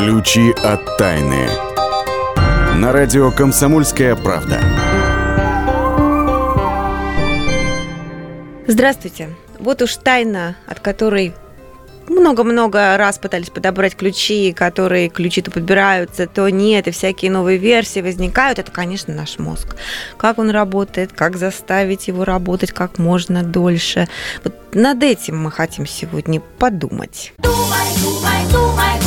Ключи от тайны. На радио «Комсомольская правда». Здравствуйте. Вот уж тайна, от которой много-много раз пытались подобрать ключи, которые ключи то подбираются, то нет, и всякие новые версии возникают. Это, конечно, наш мозг. Как он работает, как заставить его работать как можно дольше. Вот над этим мы хотим сегодня подумать. Думай, думай, думай,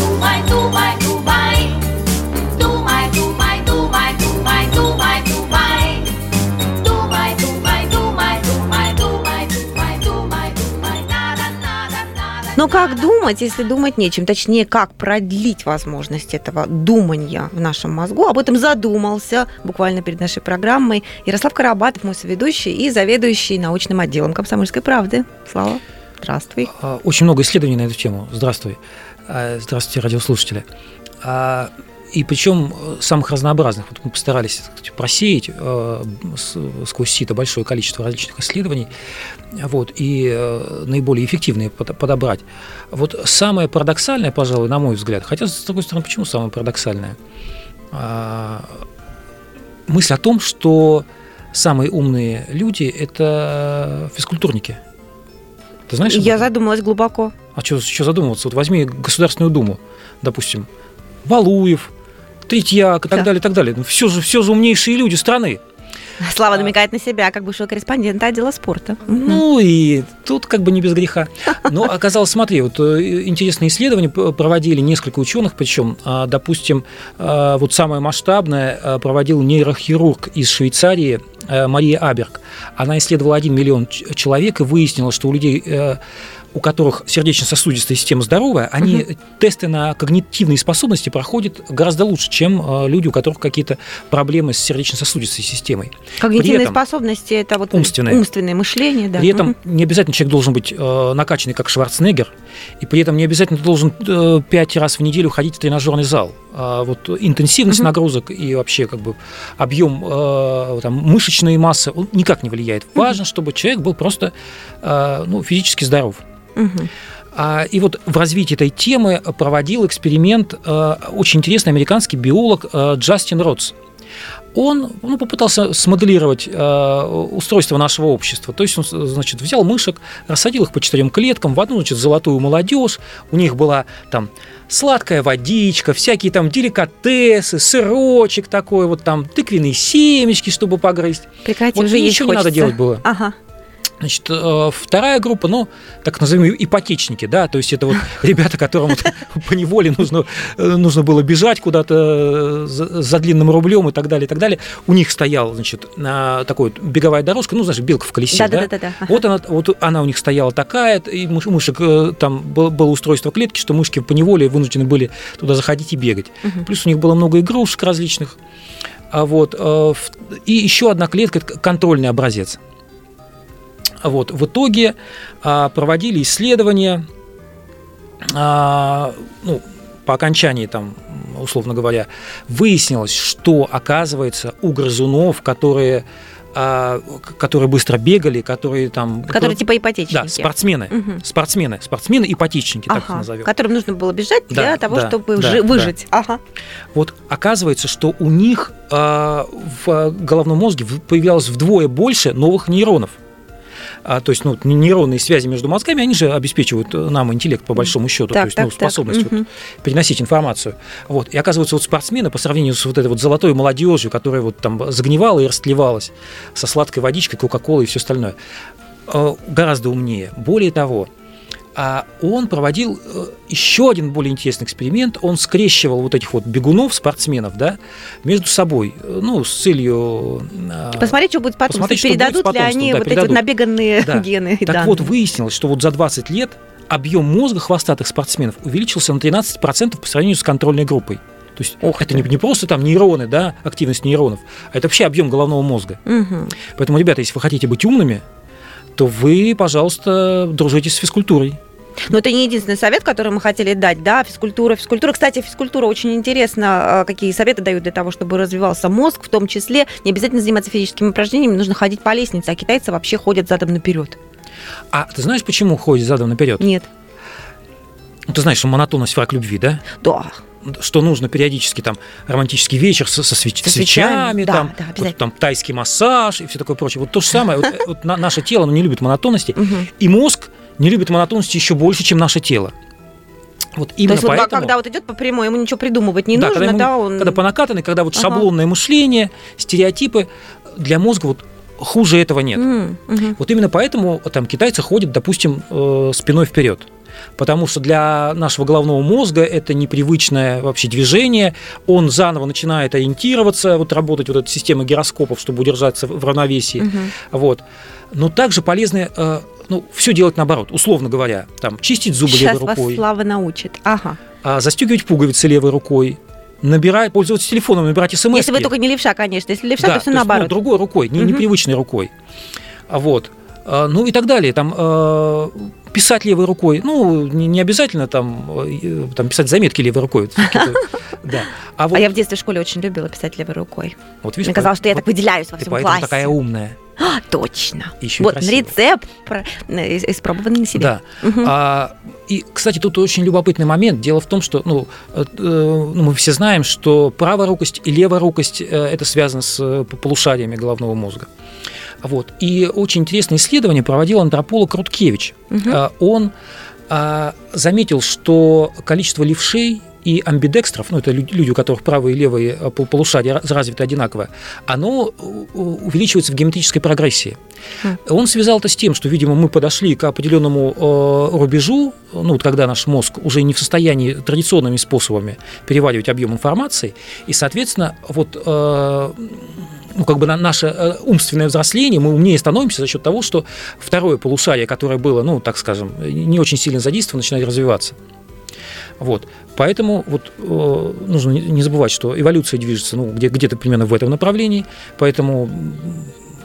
Но как думать, если думать нечем? Точнее, как продлить возможность этого думания в нашем мозгу? Об этом задумался буквально перед нашей программой Ярослав Карабатов, мой соведущий и заведующий научным отделом «Комсомольской правды». Слава, здравствуй. А, очень много исследований на эту тему. Здравствуй. А, здравствуйте, радиослушатели. И причем э, самых разнообразных. Вот мы постарались просеять э, сквозь сито большое количество различных исследований вот, и э, наиболее эффективные подобрать. Вот самое парадоксальное, пожалуй, на мой взгляд, хотя, с другой стороны, почему самое парадоксальное? А, мысль о том, что самые умные люди – это физкультурники. Ты знаешь? Я задумалась глубоко. А что, что задумываться? Вот возьми Государственную Думу, допустим, Валуев, Третьяк и так да. далее, и так далее. Все же, все же умнейшие люди страны. Слава намекает на себя, как бывшего корреспондента отдела спорта. Ну и тут как бы не без греха. Но оказалось, смотри, вот э, интересные исследования проводили несколько ученых, причем, а, допустим, а, вот самое масштабное а, проводил нейрохирург из Швейцарии Мария Аберг. Она исследовала 1 миллион человек и выяснила, что у людей э, у которых сердечно-сосудистая система здоровая, они угу. тесты на когнитивные способности проходят гораздо лучше, чем э, люди, у которых какие-то проблемы с сердечно-сосудистой системой. Когнитивные этом, способности это вот умственное, умственное мышление, да. При этом угу. не обязательно человек должен быть э, накачанный, как Шварценеггер, и при этом не обязательно должен э, пять раз в неделю ходить в тренажерный зал. А вот интенсивность угу. нагрузок и вообще как бы объем там, мышечной массы он никак не влияет. Важно, чтобы человек был просто ну, физически здоров. Угу. И вот в развитии этой темы проводил эксперимент э, очень интересный американский биолог э, Джастин Ротс. Он ну, попытался смоделировать э, устройство нашего общества. То есть он значит, взял мышек, рассадил их по четырем клеткам в одну значит, золотую молодежь. У них была там сладкая водичка, всякие там деликатесы, сырочек такой, вот там тыквенные семечки, чтобы погрызть. Прекрати, вот уже ничего не надо делать было. Ага. Значит, э, вторая группа, ну, так назовем ипотечники, да, то есть это вот ребята, которым по неволе нужно, э, нужно было бежать куда-то э, за, длинным рублем и так далее, и так далее. У них стоял, значит, такой беговая дорожка, ну, знаешь, белка в колесе, да? да? да. Вот, она, вот она у них стояла такая, и мышек, там было, устройство клетки, что мышки по неволе вынуждены были туда заходить и бегать. Угу. Плюс у них было много игрушек различных. А вот, и еще одна клетка – это контрольный образец – вот, в итоге а, проводили исследования, а, ну, по окончании там, условно говоря, выяснилось, что оказывается у грызунов, которые а, которые быстро бегали, которые там... Которые, которые типа ипотечники. Да, спортсмены. Угу. Спортсмены. Спортсмены ипотечники, ага. так их назовем. Которым нужно было бежать да, для того, да, чтобы да, выжить. Да. Ага. Вот оказывается, что у них а, в головном мозге появлялось вдвое больше новых нейронов а, то есть ну, нейронные связи между мозгами, они же обеспечивают нам интеллект по большому счету, так, то есть так, ну, способность так. Вот, переносить информацию. Вот. И оказывается, вот спортсмены по сравнению с вот этой вот золотой молодежью, которая вот там загнивала и растлевалась со сладкой водичкой, кока-колой и все остальное, э, гораздо умнее. Более того, а он проводил э, еще один более интересный эксперимент. Он скрещивал вот этих вот бегунов, спортсменов, да, между собой, э, ну, с целью... Э, посмотреть, что будет потом, посмотреть, передадут будет ли они да, вот передадут. эти вот набеганные да. гены. Так данные. вот, выяснилось, что вот за 20 лет объем мозга хвостатых спортсменов увеличился на 13% по сравнению с контрольной группой. То есть Ох это не, не просто там нейроны, да, активность нейронов, а это вообще объем головного мозга. Угу. Поэтому, ребята, если вы хотите быть умными, то вы, пожалуйста, дружите с физкультурой. Но это не единственный совет, который мы хотели дать, да, физкультура. Физкультура, кстати, физкультура очень интересно, а, какие советы дают для того, чтобы развивался мозг, в том числе не обязательно заниматься физическими упражнениями, нужно ходить по лестнице, а китайцы вообще ходят задом наперед. А ты знаешь, почему ходят задом наперед? Нет. Ну, ты знаешь, что монотонность враг любви, да? Да. Что нужно периодически там романтический вечер со, со, свеч, со свечами, да, там, да, вот, там тайский массаж и все такое прочее. Вот то же самое. Вот, вот на, наше тело оно не любит монотонности, и мозг не любит монотонности еще больше, чем наше тело. Вот именно То есть поэтому, вот когда вот идет по прямой, ему ничего придумывать не да, нужно, когда, ему- да, он... когда по накатанной, когда вот Ага. шаблонное мышление, стереотипы для мозга вот хуже этого нет. Мгм. Вот именно поэтому там китайцы ходят, допустим, э, спиной вперед. Потому что для нашего головного мозга это непривычное вообще движение. Он заново начинает ориентироваться, вот работать вот эта система гироскопов, чтобы удержаться в равновесии. Мгм. Вот. Но также полезно э, ну, все делать наоборот, условно говоря. Там, чистить зубы Сейчас левой вас рукой, Слава научит. Ага. а, застегивать пуговицы левой рукой, набирать, пользоваться телефоном, набирать смс. Если вы только не левша, конечно. Если левша, Да, то все есть, ну, наоборот. другой рукой, не, Мгм. непривычной рукой. Вот. А, Ну и так далее. Там э, писать левой рукой. Ну, не, не обязательно там, э, там писать заметки левой рукой. Да. А вот, А я в детстве в школе очень любила писать левой рукой. вот видишь, Мне казалось, что я так выделяюсь во всем поэтому классе. такая умная. А, точно. И вот рецепт э, ис- испробованный на себе. Да. Мгм. А, и, кстати, тут очень любопытный момент. Дело в том, что ну, э, э, ну, мы все знаем, что праворукость и леворукость э, это связано с э, полушариями головного мозга. Вот. И очень интересное исследование проводил антрополог Руткевич. Мгм. А, Он а, заметил, что количество левшей и амбидекстров, ну это лю- люди, у которых правые и левые э, пол- полушария раз- развиты одинаково, оно увеличивается в геометрической прогрессии. Хм. Он связал это с тем, что, видимо, мы подошли к определенному э, рубежу, ну вот когда наш мозг уже не в состоянии традиционными способами переваривать объем информации, и, соответственно, вот э, ну, как бы на наше умственное взросление, мы умнее становимся за счет того, что второе полушарие, которое было, ну, так скажем, не очень сильно задействовано, начинает развиваться. Вот. Поэтому вот, э, нужно не забывать, что эволюция движется ну, где- где-то примерно в этом направлении, поэтому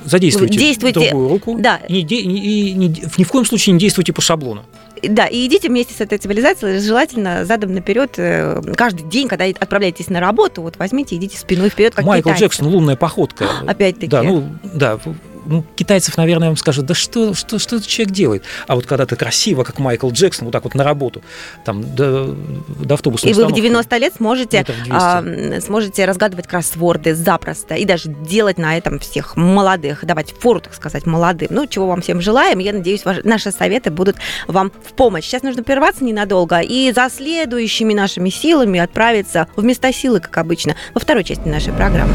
задействуйте Действуйте, другую руку да. и, не, и не- ни в коем случае не действуйте по шаблону. Да, и идите вместе с этой цивилизацией, желательно задом наперед, э, каждый день, когда отправляетесь на работу, вот возьмите, идите спиной вперед, как Майкл китайцы. Джексон, лунная походка. Опять-таки. Да, ну, да, ну, китайцев, наверное, вам скажут, да что, что, что этот человек делает? А вот когда ты красиво, как Майкл Джексон, вот так вот на работу, там, до, до автобусной И вы в остановки, 90 лет сможете, метров 200. а, сможете разгадывать кроссворды запросто и даже делать на этом всех молодых, давать фору, так сказать, молодым. Ну, чего вам всем желаем. Я надеюсь, ваши, наши советы будут вам в помощь. Сейчас нужно прерваться ненадолго и за следующими нашими силами отправиться вместо силы, как обычно, во второй части нашей программы.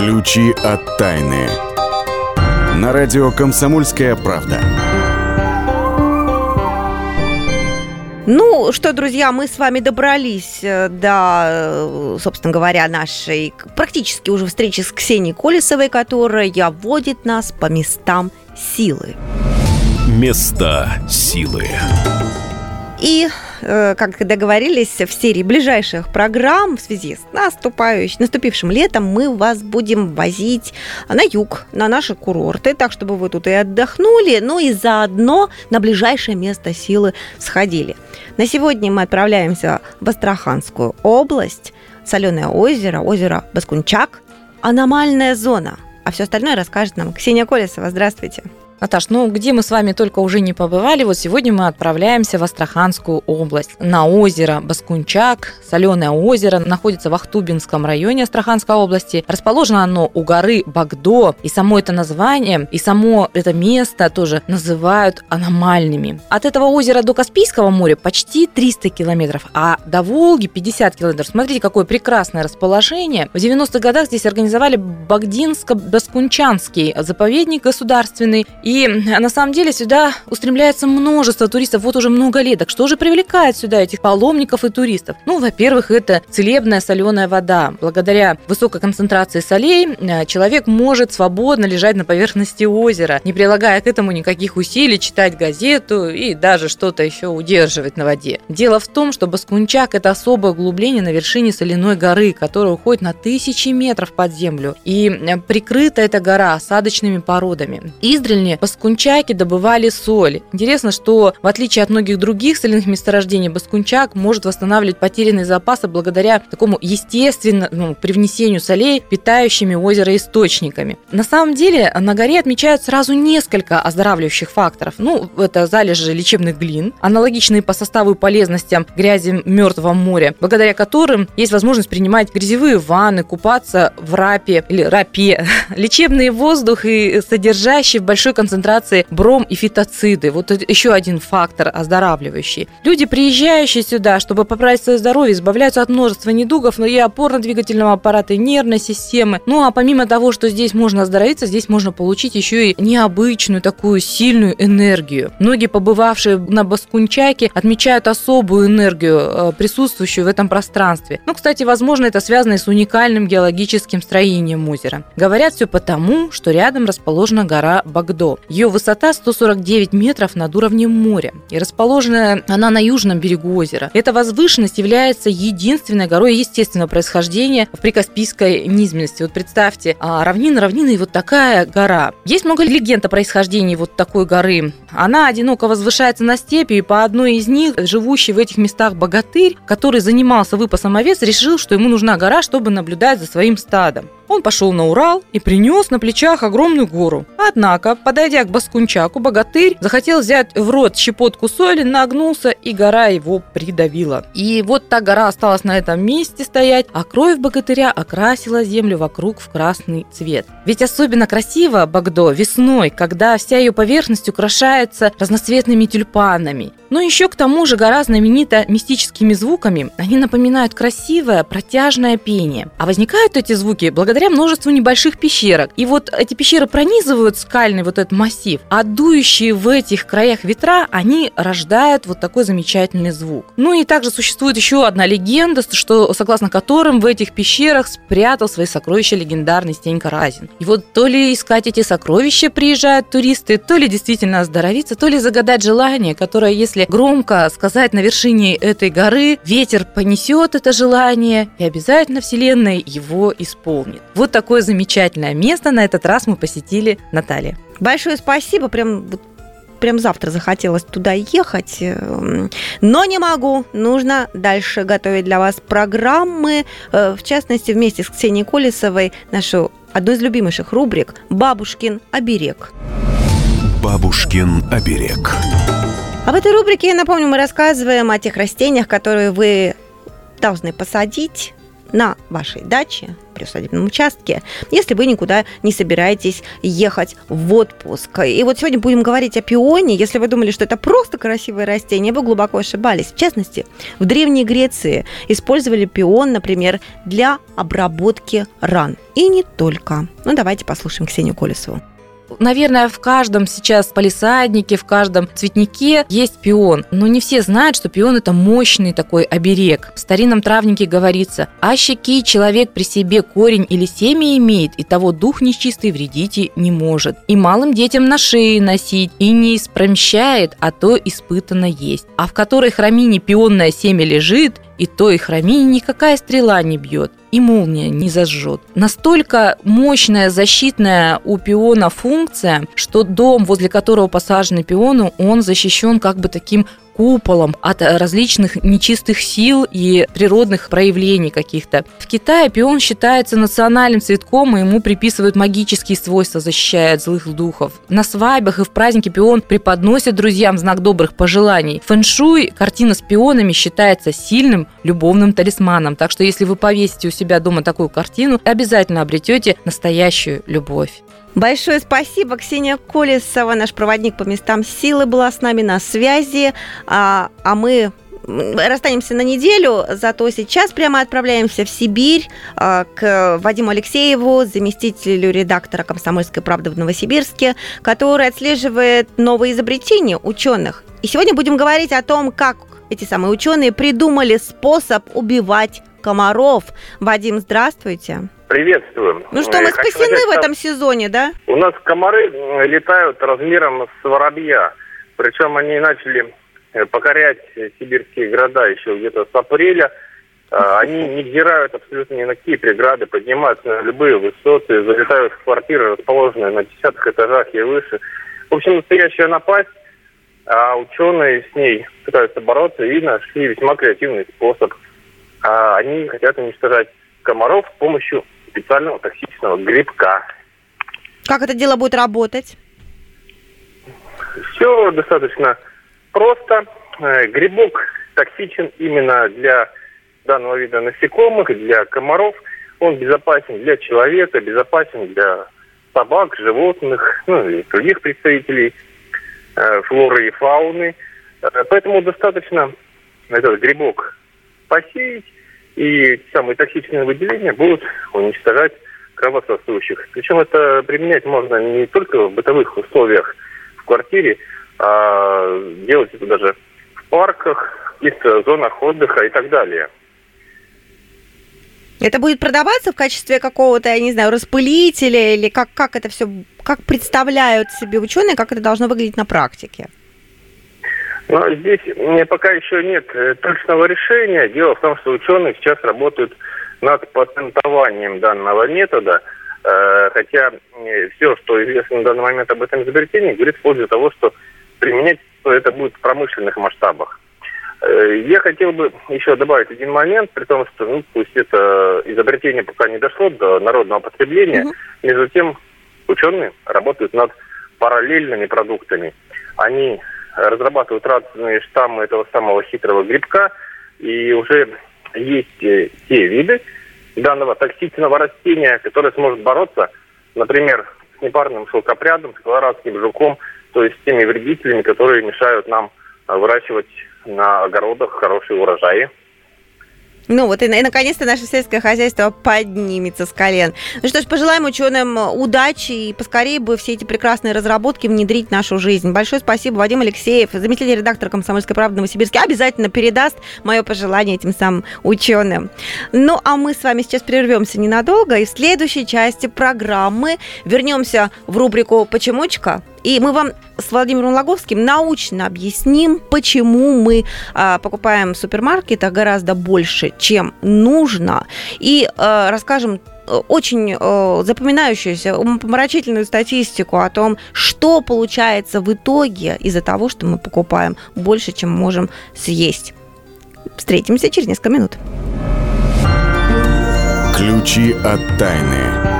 Ключи от тайны. На радио «Комсомольская правда». Ну что, друзья, мы с вами добрались э, до, э, собственно говоря, нашей практически уже встречи с Ксенией Колесовой, которая вводит нас по местам силы. Места силы. И, э, как договорились, в серии ближайших программ в связи с наступающим, наступившим летом мы вас будем возить на юг, на наши курорты, так, чтобы вы тут и отдохнули, ну и заодно на ближайшее место силы сходили. На сегодня мы отправляемся в Астраханскую область, Соленое озеро, озеро Баскунчак, аномальная зона. А все остальное расскажет нам Ксения Колесова. Здравствуйте. Наташ, ну где мы с вами только уже не побывали, вот сегодня мы отправляемся в Астраханскую область, на озеро Баскунчак, соленое озеро, находится в Ахтубинском районе Астраханской области. Расположено оно у горы Багдо, и само это название, и само это место тоже называют аномальными. От этого озера до Каспийского моря почти 300 километров, а до Волги 50 километров. Смотрите, какое прекрасное расположение. В 90-х годах здесь организовали Багдинско-Баскунчанский заповедник государственный. И на самом деле сюда устремляется множество туристов вот уже много лет. Так что же привлекает сюда этих паломников и туристов? Ну, во-первых, это целебная соленая вода. Благодаря высокой концентрации солей э, человек может свободно лежать на поверхности озера, не прилагая к этому никаких усилий, читать газету и даже что-то еще удерживать на воде. Дело в том, что Баскунчак – это особое углубление на вершине соляной горы, которая уходит на тысячи метров под землю. И э, прикрыта эта гора осадочными породами. Издревле баскунчаки добывали соль. Интересно, что в отличие от многих других соляных месторождений, баскунчак может восстанавливать потерянные запасы благодаря такому естественному привнесению солей, питающими озеро источниками. На самом деле на горе отмечают сразу несколько оздоравливающих факторов. Ну, это залежи лечебных глин, аналогичные по составу и полезностям грязи Мертвого моря, благодаря которым есть возможность принимать грязевые ванны, купаться в рапе или рапе, лечебный воздух и содержащий в большой концентрации бром и фитоциды. Вот еще один фактор оздоравливающий. Люди, приезжающие сюда, чтобы поправить свое здоровье, избавляются от множества недугов, но и опорно-двигательного аппарата, и нервной системы. Ну а помимо того, что здесь можно оздоровиться, здесь можно получить еще и необычную такую сильную энергию. Многие, побывавшие на Баскунчаке, отмечают особую энергию, э, присутствующую в этом пространстве. Ну, кстати, возможно, это связано и с уникальным геологическим строением озера. Говорят все потому, что рядом расположена гора Багдо. Ее высота 149 метров над уровнем моря. И расположена она на южном берегу озера. Эта возвышенность является единственной горой естественного происхождения в прикаспийской низменности. Вот представьте, а, равнина, равнина и вот такая гора. Есть много легенд о происхождении вот такой горы. Она одиноко возвышается на степи, и по одной из них живущий в этих местах богатырь, который занимался выпасом овец, решил, что ему нужна гора, чтобы наблюдать за своим стадом. Он пошел на Урал и принес на плечах огромную гору. Однако, подойдя к Баскунчаку, богатырь захотел взять в рот щепотку соли, нагнулся, и гора его придавила. И вот та гора осталась на этом месте стоять, а кровь богатыря окрасила землю вокруг в красный цвет. Ведь особенно красиво Багдо весной, когда вся ее поверхность украшается разноцветными тюльпанами. Но еще к тому же гора знаменита мистическими звуками. Они напоминают красивое, протяжное пение. А возникают эти звуки благодаря множеству небольших пещерок. И вот эти пещеры пронизывают скальный вот этот массив, а дующие в этих краях ветра, они рождают вот такой замечательный звук. Ну и также существует еще одна легенда, что согласно которым в этих пещерах спрятал свои сокровища легендарный Стенька Разин. И вот то ли искать эти сокровища приезжают туристы, то ли действительно оздоровиться, то ли загадать желание, которое, если если громко сказать на вершине этой горы, ветер понесет это желание, и обязательно Вселенная его исполнит. Вот такое замечательное место на этот раз мы посетили Наталья. Большое спасибо, прям прям завтра захотелось туда ехать, эм, но не могу. Нужно дальше готовить для вас программы, э, в частности, вместе с Ксенией Колесовой, нашу одну из любимейших рубрик «Бабушкин оберег». «Бабушкин оберег». А в этой рубрике, я напомню, мы рассказываем о тех растениях, которые вы должны посадить на вашей даче, при усадебном участке, если вы никуда не собираетесь ехать в отпуск. И вот сегодня будем говорить о пионе. Если вы думали, что это просто красивое растение, вы глубоко ошибались. В частности, в Древней Греции использовали пион, например, для обработки ран. И не только. Ну, давайте послушаем Ксению Колесову. Наверное, в каждом сейчас полисаднике, в каждом цветнике есть пион. Но не все знают, что пион – это мощный такой оберег. В старинном травнике говорится, а щеки человек при себе корень или семя имеет, и того дух нечистый вредить не может. И малым детям на шее носить, и не испромщает, а то испытано есть. А в которой храмине пионное семя лежит, и той храмине никакая стрела не бьет, и молния не зажжет. Настолько мощная защитная у пиона функция, что дом, возле которого посажены пионы, он защищен как бы таким куполом от различных нечистых сил и природных проявлений каких-то. В Китае пион считается национальным цветком, и ему приписывают магические свойства, защищая от злых духов. На свадьбах и в праздники пион преподносят друзьям знак добрых пожеланий. Фэншуй, картина с пионами считается сильным любовным талисманом. Так что если вы повесите у себя дома такую картину, обязательно обретете настоящую любовь. Большое спасибо. Ксения Колесова, наш проводник по местам силы, была с нами на связи. А, а мы расстанемся на неделю, зато сейчас прямо отправляемся в Сибирь а, к Вадиму Алексееву, заместителю редактора «Комсомольской правды» в Новосибирске, который отслеживает новые изобретения ученых. И сегодня будем говорить о том, как эти самые ученые придумали способ убивать комаров. Вадим, здравствуйте. Приветствую. Ну что, мы спасены сказать, в этом сезоне, да? У нас комары м, летают размером с воробья. Причем они начали э, покорять э, сибирские города еще где-то с апреля. А, Они не взирают абсолютно ни на какие преграды, поднимаются на любые высоты, залетают в квартиры, расположенные на десятых этажах и выше. В общем, настоящая напасть, а ученые с ней пытаются бороться и нашли весьма креативный способ. А, Они хотят уничтожать комаров с помощью специального токсичного грибка. Как это дело будет работать? Все достаточно просто. Э, Грибок токсичен именно для данного вида насекомых, для комаров. Он безопасен для человека, безопасен для собак, животных, ну и других представителей э, флоры и фауны. Э, Поэтому достаточно этот грибок посеять, и самые токсичные выделения будут уничтожать кровососущих. Причем это применять можно не только в бытовых условиях в квартире, а делать это даже в парках, в зонах отдыха и так далее. Это будет продаваться в качестве какого-то, я не знаю, распылителя или как, как это все, как представляют себе ученые, как это должно выглядеть на практике? Но здесь э, пока еще нет э, точного решения. Дело в том, что ученые сейчас работают над патентованием данного метода, э, хотя все, что известно на данный момент об этом изобретении, говорит в пользу того, что применять это будет в промышленных масштабах. Э, Я хотел бы еще добавить один момент, при том, что ну, пусть это изобретение пока не дошло до народного потребления, Мгм. между тем ученые работают над параллельными продуктами. Они разрабатывают разные штаммы этого самого хитрого грибка, и уже есть э, те виды данного токсичного растения, которые сможет бороться, например, с непарным шелкопрядом, с колорадским жуком, то есть с теми вредителями, которые мешают нам э, выращивать на огородах хорошие урожаи. Ну вот и, и наконец-то наше сельское хозяйство поднимется с колен. Ну что ж, пожелаем ученым удачи и поскорее бы все эти прекрасные разработки внедрить в нашу жизнь. Большое спасибо, Вадим Алексеев, заместитель редактора «Комсомольской правды» Новосибирске, обязательно передаст мое пожелание этим самым ученым. Ну а мы с вами сейчас прервемся ненадолго и в следующей части программы вернемся в рубрику «Почемучка», и мы вам с Владимиром Логовским научно объясним, почему мы а, покупаем в супермаркетах гораздо больше, чем нужно, и а, расскажем э, очень э, запоминающуюся, умопомрачительную статистику о том, что получается в итоге из-за того, что мы покупаем больше, чем можем съесть. Встретимся через несколько минут. Ключи от тайны.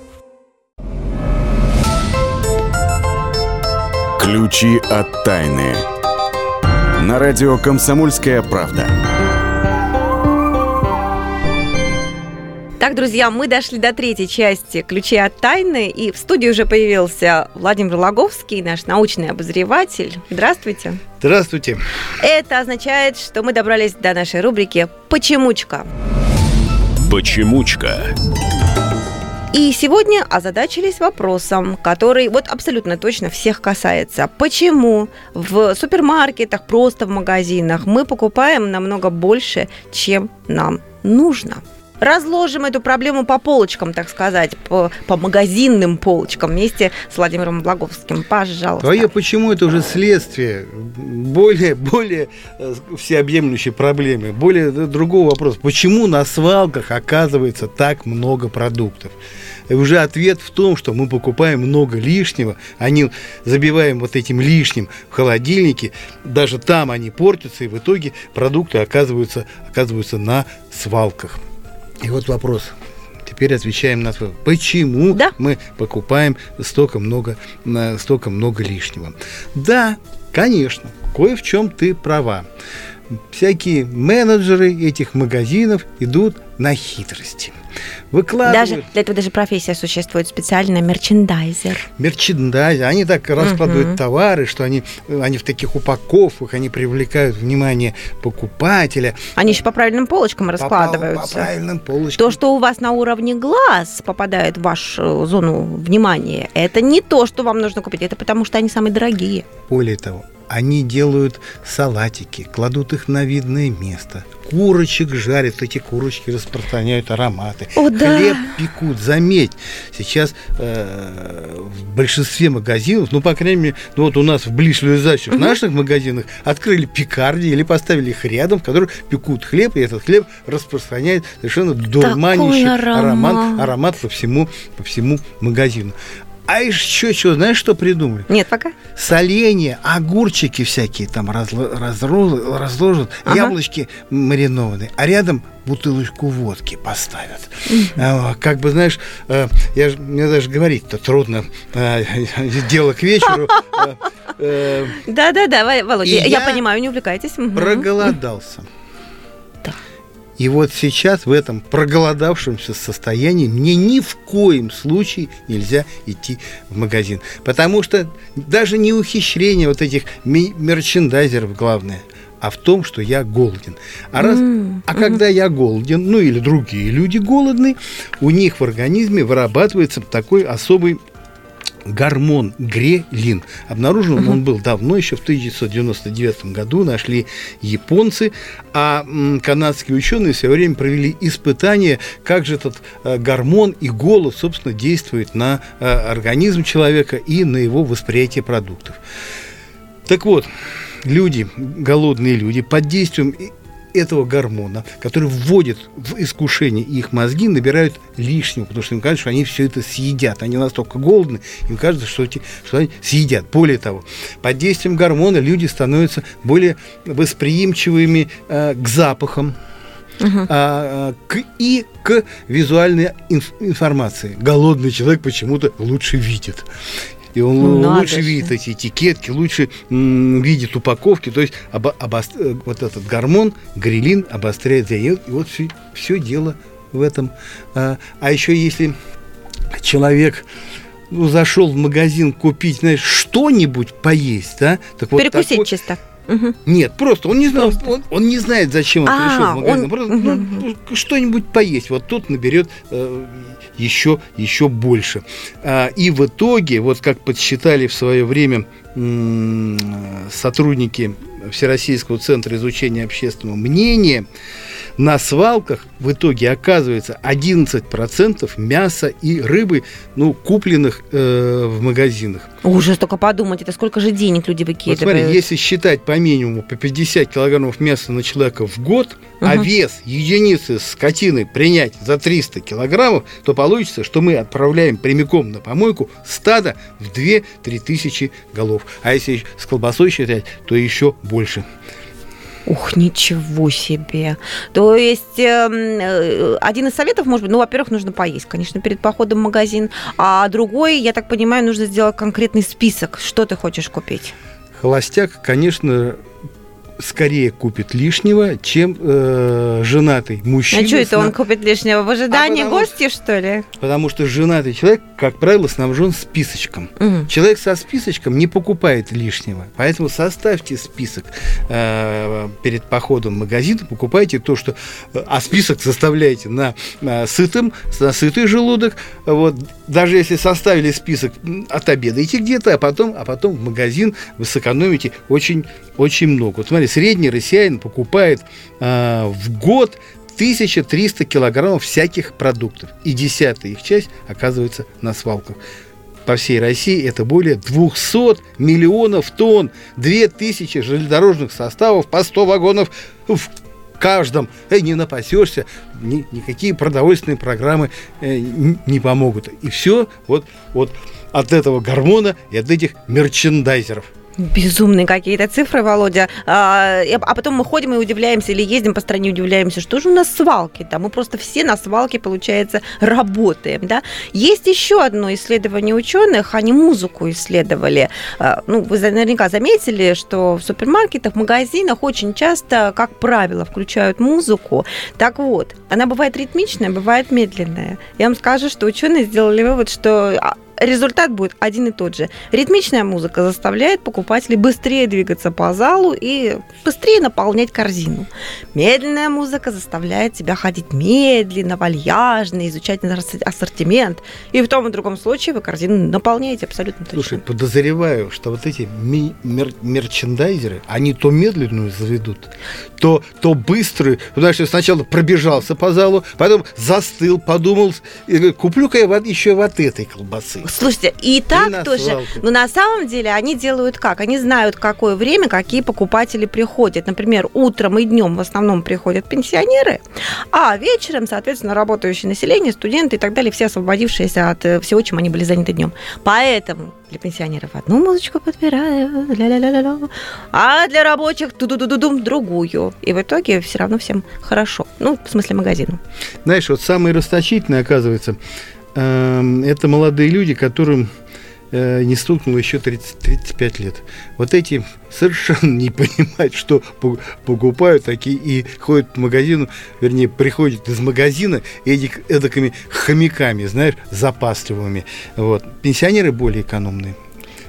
Ключи от тайны. На радио «Комсомольская правда». Так, друзья, мы дошли до третьей части «Ключи от тайны», и в студии уже появился Владимир Логовский, наш научный обозреватель. Здравствуйте. Здравствуйте. Это означает, что мы добрались до нашей рубрики «Почемучка». Почемучка. И сегодня озадачились вопросом, который вот абсолютно точно всех касается. Почему в супермаркетах, просто в магазинах мы покупаем намного больше, чем нам нужно? Разложим эту проблему по полочкам, так сказать, по, по магазинным полочкам вместе с Владимиром Благовским. Пожалуйста. Твое почему это уже следствие более, более э, всеобъемлющей проблемы, более другого вопроса. Почему на свалках оказывается так много продуктов? И уже ответ в том, что мы покупаем много лишнего, они забиваем вот этим лишним в холодильнике, даже там они портятся, и в итоге продукты оказываются, оказываются на свалках. И вот вопрос. Теперь отвечаем на вопрос. Почему да? мы покупаем столько много, столько много лишнего? Да, конечно, кое в чем ты права. Всякие менеджеры этих магазинов идут на хитрости выкладывают. Даже для этого даже профессия существует специальная мерчендайзер. Мерчендайзер. Они так раскладывают угу. товары, что они, они в таких упаковках, они привлекают внимание покупателя. Они еще по правильным полочкам по, раскладываются. По, правильным полочкам. То, что у вас на уровне глаз попадает в вашу зону внимания, это не то, что вам нужно купить, это потому что они самые дорогие. Более того, они делают салатики, кладут их на видное место, курочек жарят, эти курочки распространяют ароматы, О, да. хлеб пекут. Заметь, сейчас э, в большинстве магазинов, ну, по крайней мере, ну, вот у нас в ближайших угу. наших магазинах открыли пекарни или поставили их рядом, в которых пекут хлеб, и этот хлеб распространяет совершенно дурманящий аромат. аромат по всему, по всему магазину. А еще что, знаешь, что придумали? Нет, пока. Соленья, огурчики всякие там разло, разро, разложат, ага. яблочки маринованные, а рядом бутылочку водки поставят. Mm-hmm. Как бы, знаешь, э, я, мне даже говорить-то трудно. Э, дело к вечеру. Э, Да-да-да, Володя, я понимаю, не увлекайтесь. Проголодался. И вот сейчас в этом проголодавшемся состоянии мне ни в коем случае нельзя идти в магазин. Потому что даже не ухищрение вот этих мерчендайзеров главное, а в том, что я голоден. А, раз, mm-hmm. а когда я голоден, ну или другие люди голодны, у них в организме вырабатывается такой особый гормон грелин. Обнаружен он был давно, еще в 1999 году нашли японцы, а канадские ученые все время провели испытания, как же этот э, гормон и голод, собственно, действует на э, организм человека и на его восприятие продуктов. Так вот, люди, голодные люди, под действием этого гормона, который вводит в искушение их мозги, набирают лишнего, потому что им кажется, что они все это съедят. Они настолько голодны, им кажется, что, эти, что они съедят. Более того, под действием гормона люди становятся более восприимчивыми э, к запахам, Uh-huh. А, к, и к визуальной инф, информации. Голодный человек почему-то лучше видит и он ну, лучше же. видит эти этикетки, лучше м, видит упаковки, то есть обо, обо, э, вот этот гормон, грилин обостряет зрение. И вот все, все дело в этом. А, а еще если человек ну, зашел в магазин купить, знаешь, что-нибудь поесть, да? Так вот Перекусить такой, чисто. Угу. Нет, просто он не знает, он, он не знает, зачем он а, пришел в магазин. Он... Просто угу. ну, что-нибудь поесть. Вот тут наберет э, еще, еще больше. А, и в итоге, вот как подсчитали в свое время м- сотрудники Всероссийского центра изучения общественного мнения, на свалках в итоге оказывается 11% мяса и рыбы, ну, купленных э, в магазинах. Ужас, только подумать, это сколько же денег люди выкидывают. Вот смотри, если считать по минимуму по 50 килограммов мяса на человека в год, угу. а вес единицы скотины принять за 300 килограммов, то получится, что мы отправляем прямиком на помойку стадо в 2-3 тысячи голов. А если с колбасой считать, то еще больше. Ух, ничего себе. То есть эм, э, один из советов, может быть, ну, во-первых, нужно поесть, конечно, перед походом в магазин, а другой, я так понимаю, нужно сделать конкретный список, что ты хочешь купить. Холостяк, конечно, скорее купит лишнего, чем э, женатый мужчина. А что это он купит лишнего? В ожидании А гостей, что ли? Потому что женатый человек, как правило, снабжен списочком. Мгм. Человек со списочком не покупает лишнего. Поэтому составьте список э, перед походом в магазин, покупайте то, что... А список составляете на, э, сытым, на сытый желудок. Вот. Даже если составили список, м, отобедаете где-то, а потом, а потом в магазин вы сэкономите очень, очень много. Вот смотри, средний россиянин покупает э, в год 1300 килограммов всяких продуктов. И десятая их часть оказывается на свалках. По всей России это более 200 миллионов тонн, 2000 железнодорожных составов, по 100 вагонов в каждом. Эй, не напасешься, ни- никакие продовольственные программы э, не помогут. И все вот, вот от этого гормона и от этих мерчендайзеров. Безумные какие-то цифры, Володя. А, а потом мы ходим и удивляемся, или ездим по стране, удивляемся, что же у нас свалки там. Мы просто все на свалке, получается, работаем. Да? Есть еще одно исследование ученых, они музыку исследовали. А, Ну, вы наверняка заметили, что в супермаркетах, в магазинах очень часто, как правило, включают музыку. Так вот, она бывает ритмичная, бывает медленная. Я вам скажу, что ученые сделали вывод, что а, результат будет один и тот же. Ритмичная музыка заставляет покупателей быстрее двигаться по залу и быстрее наполнять корзину. Медленная музыка заставляет тебя ходить медленно, вальяжно, изучать ассор- ассортимент. И в том и другом случае вы корзину наполняете абсолютно точно. Слушай, подозреваю, что вот эти ми- мер- мерчендайзеры, они то медленную заведут, то, то быструю. Ну, Знаешь, сначала пробежался по залу, потом застыл, подумал, куплю-ка я вот еще вот этой колбасы. Слушайте, и так на тоже. свалку. Но на самом деле они делают как? Они знают, какое время, какие покупатели приходят. Например, утром и днем в основном приходят пенсионеры, а вечером, соответственно, работающее население, студенты и так далее, все освободившиеся от э, всего, чем они были заняты днем. Поэтому для пенсионеров одну музычку подбираю, ля-ля-ля-ля-ля, а для рабочих ту ду ду дум другую. И в итоге все равно всем хорошо. Ну, в смысле магазину. Знаешь, вот самые расточительные, оказывается, это молодые люди, которым э, не стукнуло еще 30, 35 лет. Вот эти совершенно не понимают, что покупают такие и ходят по магазину, вернее, приходят из магазина эдик, эдакими хомяками, знаешь, запасливыми. Вот. Пенсионеры более экономные.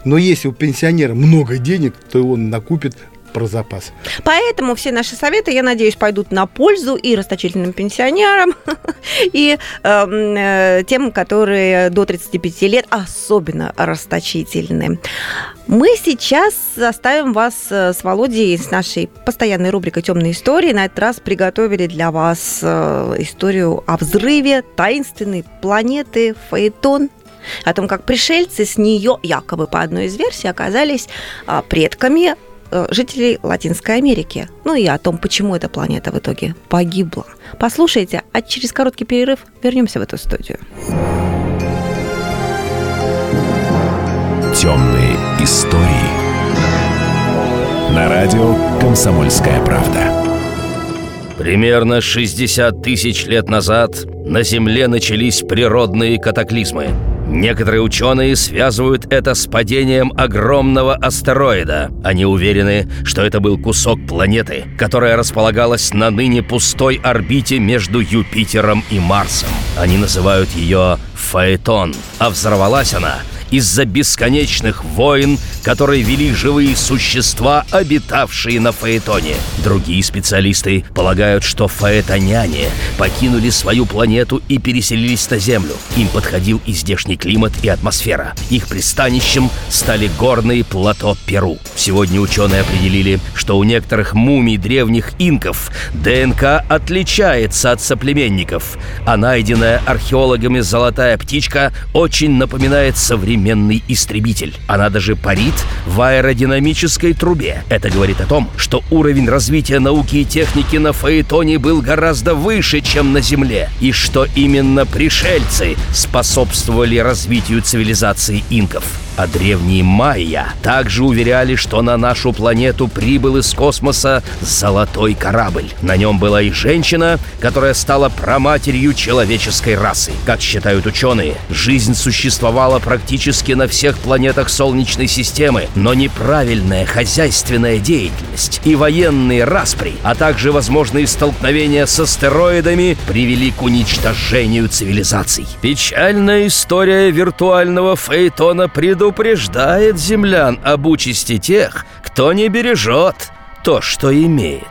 Но если у пенсионера много денег, то он накупит про запас. Поэтому все наши советы, я надеюсь, пойдут на пользу и расточительным пенсионерам, и эм, э, тем, которые до 35 лет особенно расточительны. Мы сейчас оставим вас э, с Володей с нашей постоянной рубрикой «Темные истории». На этот раз приготовили для вас э, историю о взрыве таинственной планеты Фаэтон, о том, как пришельцы с нее, якобы по одной из версий, оказались а, предками жителей Латинской Америки. Ну и о том, почему эта планета в итоге погибла. Послушайте, а через короткий перерыв вернемся в эту студию. Темные истории. На радио «Комсомольская правда». Примерно 60 тысяч лет назад на Земле начались природные катаклизмы. Некоторые ученые связывают это с падением огромного астероида. Они уверены, что это был кусок планеты, которая располагалась на ныне пустой орбите между Юпитером и Марсом. Они называют ее Фаэтон, а взорвалась она из-за бесконечных войн, которые вели живые существа, обитавшие на Фаэтоне. Другие специалисты полагают, что фаэтоняне покинули свою планету и переселились на Землю. Им подходил и здешний климат и атмосфера. Их пристанищем стали горные плато Перу. Сегодня ученые определили, что у некоторых мумий древних инков ДНК отличается от соплеменников, а найденная археологами золотая птичка очень напоминает современный истребитель. Она даже парит в аэродинамической трубе. Это говорит о том, что уровень развития науки и техники на Фаэтоне был гораздо выше, чем на Земле, и что именно пришельцы способствовали развитию цивилизации инков. А древние майя также уверяли, что на нашу планету прибыл из космоса золотой корабль. На нем была и женщина, которая стала проматерью человеческой расы. Как считают ученые, жизнь существовала практически на всех планетах Солнечной системы, но неправильная хозяйственная деятельность и военные распри, а также возможные столкновения с астероидами привели к уничтожению цивилизаций. Печальная история виртуального фейтона предупреждает землян об участи тех, кто не бережет то, что имеет.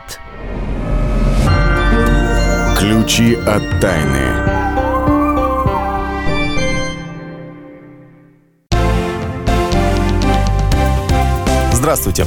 Ключи от тайны. Здравствуйте.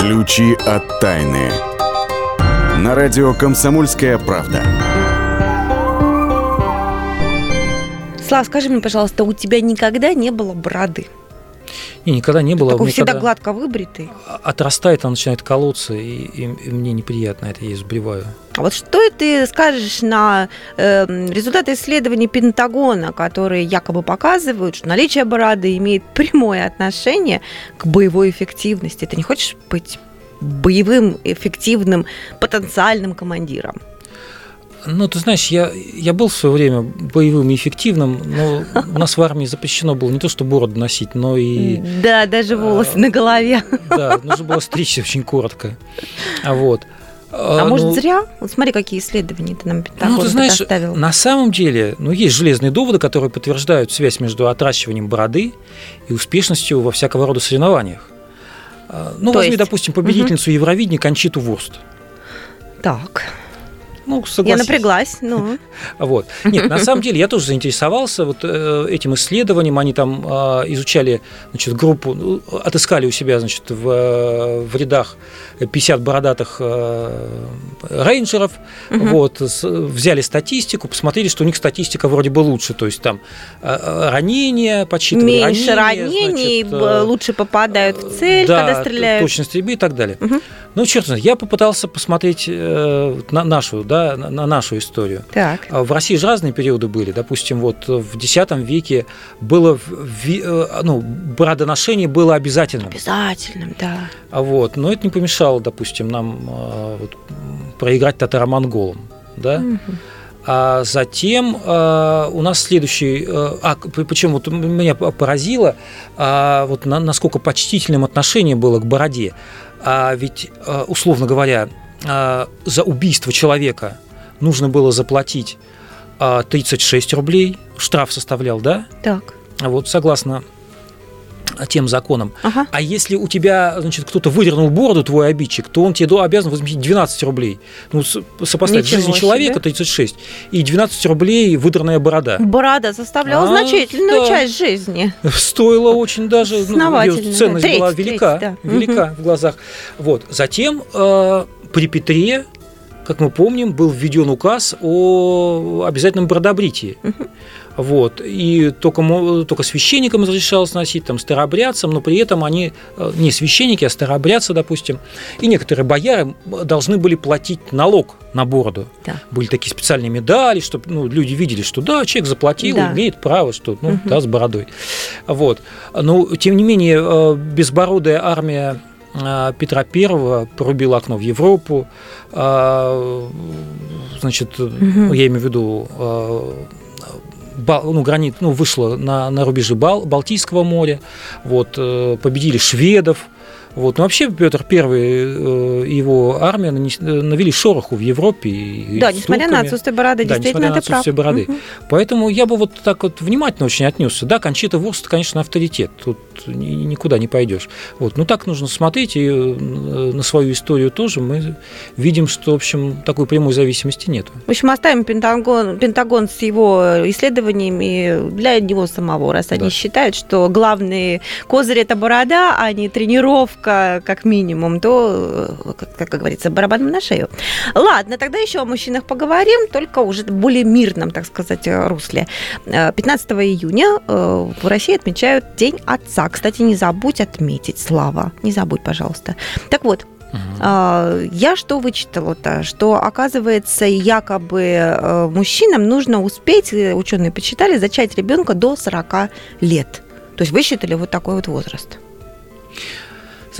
Ключи от тайны. На радио «Комсомольская правда». Слав, скажи мне, пожалуйста, у тебя никогда не было бороды? И никогда не было. Такой всегда когда гладко выбритый. Отрастает, она начинает колоться, и, и- и мне неприятно это, я сбриваю. А вот что ты скажешь на э, результаты исследований Пентагона, которые якобы показывают, что наличие бороды имеет прямое отношение к боевой эффективности? Ты не хочешь быть боевым, эффективным, потенциальным командиром? Ну, ты знаешь, я, я был в свое время боевым и эффективным, но у нас в армии запрещено было не то, что бороду носить, но и Да, даже волосы на голове. да, нужно было стричься очень коротко. А вот. А, ну, может, зря? Вот смотри, какие исследования ты нам Пентагон Ну, ты знаешь, предоставил. на самом деле, ну, есть железные доводы, которые подтверждают связь между отращиванием бороды и успешностью во всякого рода соревнованиях. А, Ну, То возьми, есть? допустим, победительницу Евровидения Кончиту Вурст. Так, Ну, я напряглась. Ну, Вот. Нет, на самом деле я тоже заинтересовался вот э, этим исследованием. Они там э, изучали, значит, группу, ну, отыскали у себя, значит, в, в рядах 50 бородатых э, рейнджеров, вот, с- взяли статистику, посмотрели, что у них статистика вроде бы лучше, то есть там э, ранения, подсчитывали меньше ранения, ранений, значит, лучше попадают в цель, да, когда стреляют. точность стрельбы и так далее. Мгм. Ну, черт знает, я попытался посмотреть вот на нашу, да, на, на нашу историю. Так. А В России же разные периоды были. Допустим, вот в X веке было, э, ну, бородоношение было обязательным. Обязательно, да. А вот, но это не помешало, допустим, нам э, вот, проиграть татаро-монголам, да. А затем э, у нас следующий, э, а причем вот меня поразило, а, вот на- насколько почтительным отношение было к бороде. А ведь, э, условно говоря, э, за убийство человека нужно было заплатить э, 36 рублей, штраф составлял, да? Так. А Вот согласно тем законам. Ага. А если у тебя, значит, кто-то выдернул бороду, твой обидчик, то он тебе обязан возместить 12 рублей. Ну, сопоставить Ничего жизнь себе. человека 36 и 12 рублей выдранная борода. Борода составляла А, значительную да. часть жизни. Стоило очень даже, ну, ценность да. была Треть, велика, треть, да. велика в глазах. Вот. Затем э, при Петре, как мы помним, был введен указ о обязательном бродобритии. Вот. И только, только священникам разрешалось носить, там, старообрядцам, но при этом они, э, не священники, а старообрядцы, допустим, и некоторые бояры должны были платить налог на бороду. Да. Были такие специальные медали, чтобы ну, люди видели, что да, человек заплатил, Да. имеет право, что, ну, да, с бородой. Вот. Но, тем не менее, э, безбородая армия Петра I порубила окно в Европу, э, значит, ну, я имею в виду, Бал- ну, гранит, ну, вышла на, на рубежи Бал- Балтийского моря, вот, э, победили шведов, Вот. Но вообще Петр I и его армия навели шороху в Европе. Да, несмотря на отсутствие бороды, да, действительно, несмотря на отсутствие прав. бороды. Угу. Поэтому я бы вот так вот внимательно очень отнесся. Да, Кончита Вурст, конечно, авторитет. Тут никуда не пойдешь. Вот. Но так нужно смотреть, и на свою историю тоже мы видим, что, в общем, такой прямой зависимости нет. В общем, оставим Пентагон, Пентагон с его исследованиями для него самого, раз да. они считают, что главный козырь – это борода, а не тренировка, как минимум, то, как, как говорится, барабаном на шею. Ладно, тогда еще о мужчинах поговорим, только уже в более мирном, так сказать, русле. 15 июня в России отмечают День отца. Кстати, не забудь отметить, Слава, не забудь, пожалуйста. Так вот, Uh-huh. Я что вычитала-то? Что, оказывается, якобы э, мужчинам нужно успеть, э, ученые почитали, зачать ребенка до 40 лет. То есть высчитали вот такой вот возраст.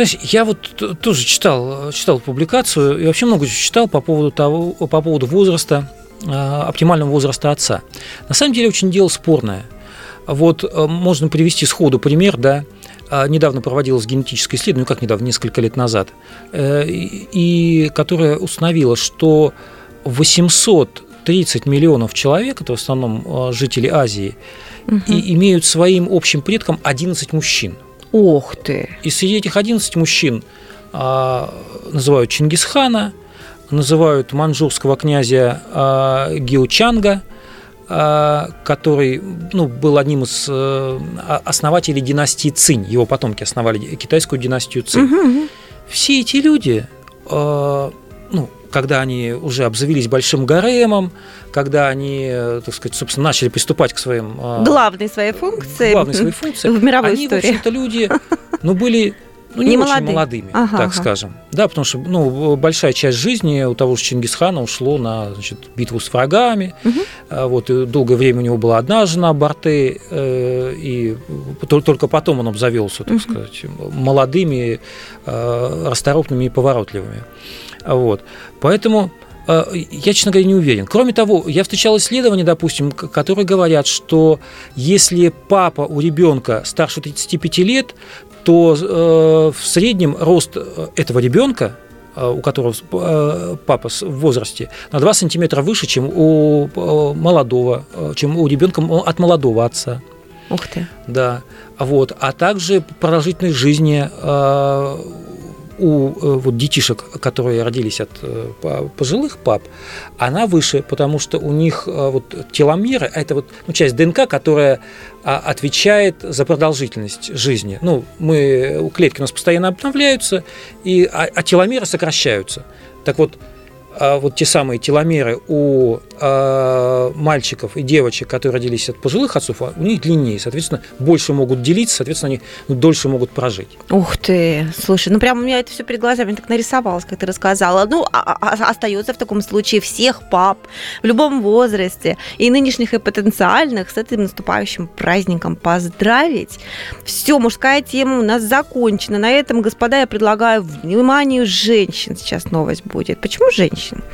Знаешь, я вот тоже читал, читал публикацию и вообще много читал по поводу, того, по поводу возраста, оптимального возраста отца. На самом деле очень дело спорное. Вот можно привести сходу пример, да, а, недавно проводилось генетическое исследование, ну как недавно, несколько лет назад, э, и которое установило, что 830 миллионов человек, это в основном а, жители Азии, угу. и имеют своим общим предком 11 мужчин. Ох ты! И среди этих 11 мужчин а, называют Чингисхана, называют манчжурского князя а, Геочанга – а, который ну, был одним из э, основателей династии Цинь. Его потомки основали китайскую династию Цинь. Угу. Все эти люди, ну, когда они уже обзавелись большим гаремом, когда они, так сказать, собственно, начали приступать к своим... Э, главной своей функции. Главной своей функции. В мировой они, истории. в общем-то, люди, ну, были ну, не, не очень молодыми, ага, так ага. скажем. Да, потому что ну, большая часть жизни у того же Чингисхана ушло на значит, битву с врагами. Угу. Вот, и долгое время у него была одна жена, Барты, э, и только потом он обзавелся, так угу. сказать, молодыми, э, расторопными и поворотливыми. Вот. Поэтому э, я, честно говоря, не уверен. Кроме того, я встречал исследования, допустим, которые говорят, что если папа у ребенка старше 35 лет, то э, в среднем рост э, этого ребенка у которого папа в возрасте на 2 сантиметра выше, чем у молодого, чем у ребенка от молодого отца. Ух ты. Да. Вот. А также продолжительность жизни у э, вот, детишек, которые родились от э, пожилых пап, она выше, потому что у них э, вот, теломеры, а это вот ну, часть ДНК, которая а, отвечает за продолжительность жизни. Ну, мы, клетки у нас постоянно обновляются, и, а, а теломеры сокращаются. Так вот, вот те самые теломеры у э, мальчиков и девочек, которые родились от пожилых отцов, у них длиннее, соответственно, больше могут делиться, соответственно, они ну, дольше могут прожить. Ух ты, слушай, ну прям у меня это все перед глазами так нарисовалось, как ты рассказала. Ну, а, а, остается в таком случае всех пап в любом возрасте, и нынешних, и потенциальных, с этим наступающим праздником поздравить. Все, мужская тема у нас закончена. На этом, господа, я предлагаю вниманию женщин сейчас новость будет. Почему женщин? Женщин.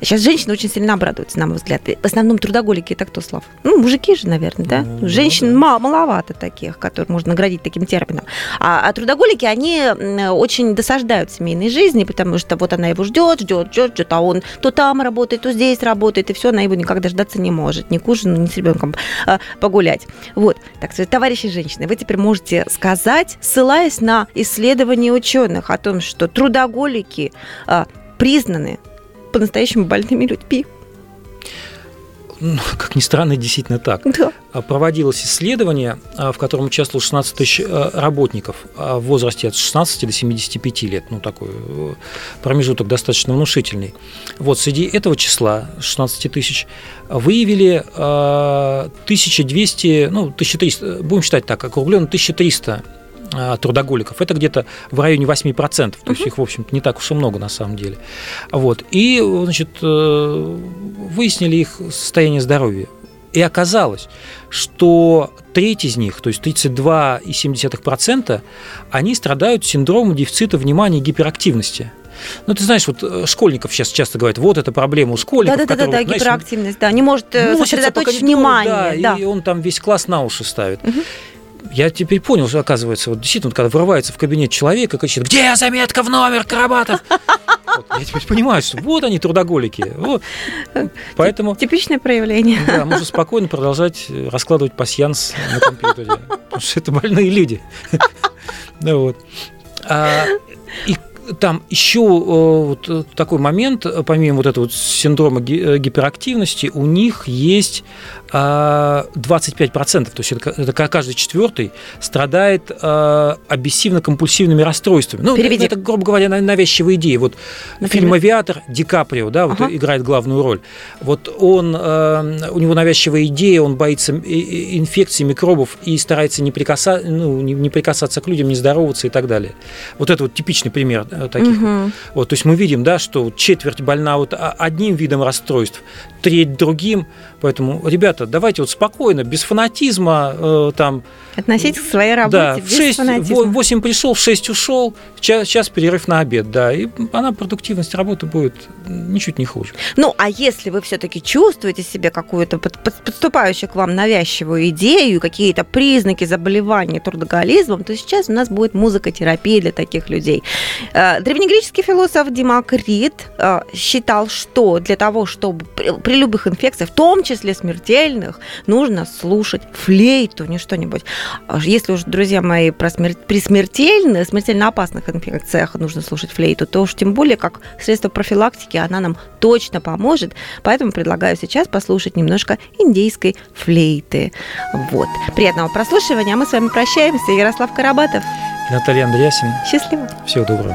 Сейчас женщины очень сильно обрадуются, на мой взгляд. В основном трудоголики это кто, Слав? Ну, мужики же, наверное, да? Ну, Женщин мало, маловато таких, которых можно наградить таким термином. А, а трудоголики, они очень досаждают семейной жизни, потому что вот она его ждет, ждет, ждет, ждет, а он то там работает, то здесь работает, и все, она его никак дождаться не может, ни к ужину, ни с ребенком а, погулять. Вот. Так что, товарищи женщины, вы теперь можете сказать, ссылаясь на исследования ученых о том, что трудоголики а, признаны по-настоящему больными людьми. Ну, как ни странно, действительно так. Да. А, проводилось исследование, а, в котором участвовало 16 тысяч а, работников в возрасте от 16 до 75 лет. Ну, такой э, промежуток достаточно внушительный. Вот среди этого числа, 16 тысяч, выявили 1200, ну, 1300, будем считать так, округленно 1300 а, трудоголиков. Это где-то в районе 8%, то есть их, в общем-то, не так уж и много на самом деле. Вот. И, значит, э, выяснили их состояние здоровья. И оказалось, что треть из них, то есть 32,7%, они страдают синдромом дефицита внимания и гиперактивности. Ну, ты знаешь, вот э, школьников сейчас часто говорят, вот это проблема у школьников. Да, да, да, да, да, гиперактивность, да, не может э, сосредоточить внимание. Да, да, и он там весь класс на уши ставит. Угу. Я теперь понял, что, оказывается, вот действительно, вот, когда врывается в кабинет человек и кричит, где заметка в номер, Карабатов? Вот, я теперь понимаю, что вот они, трудоголики. Вот. Поэтому... Типичное проявление. Да, можно спокойно продолжать раскладывать пасьянс на компьютере. Потому что это больные люди. Ну вот. А, и там еще вот такой момент, помимо вот этого вот синдрома гиперактивности, у них есть 25%, то есть это, это каждый четвертый страдает э, обессивно-компульсивными расстройствами. Ну, Переведи. это, грубо говоря, навязчивая идея. Вот Например? фильм «Авиатор» Ди Каприо, да, вот ага. играет главную роль. Вот он, э, у него навязчивая идея, он боится инфекций, микробов и старается не, прикаса, ну, не, не прикасаться к людям, не здороваться и так далее. Вот это вот типичный пример таких. Угу. Вот, то есть мы видим, да, что четверть больна вот одним видом расстройств, треть другим. Поэтому, ребята, давайте вот спокойно, без фанатизма, э, там... Относитесь к своей работе да, без в 6, фанатизма. В 8 пришел, в 6 ушел, час, час перерыв на обед, да, и она, продуктивность работы будет ничуть не хуже. Ну, а если вы все-таки чувствуете себе какую-то подступающую к вам навязчивую идею, какие-то признаки заболевания трудоголизмом, то сейчас у нас будет музыкотерапия для таких людей. Э, древнегреческий философ Демокрит э, считал, что для того, чтобы при любых инфекциях, в том числе смертельных, нужно слушать флейту, не что-нибудь. А если уж, друзья мои, про смерть, при смертельных, смертельно опасных инфекциях нужно слушать флейту, то уж тем более как средство профилактики она нам точно поможет. Поэтому предлагаю сейчас послушать немножко индейской флейты. Вот. Приятного прослушивания. А мы с вами прощаемся. Ярослав Карабатов. Наталья Андреасин. Счастливо. Всего доброго.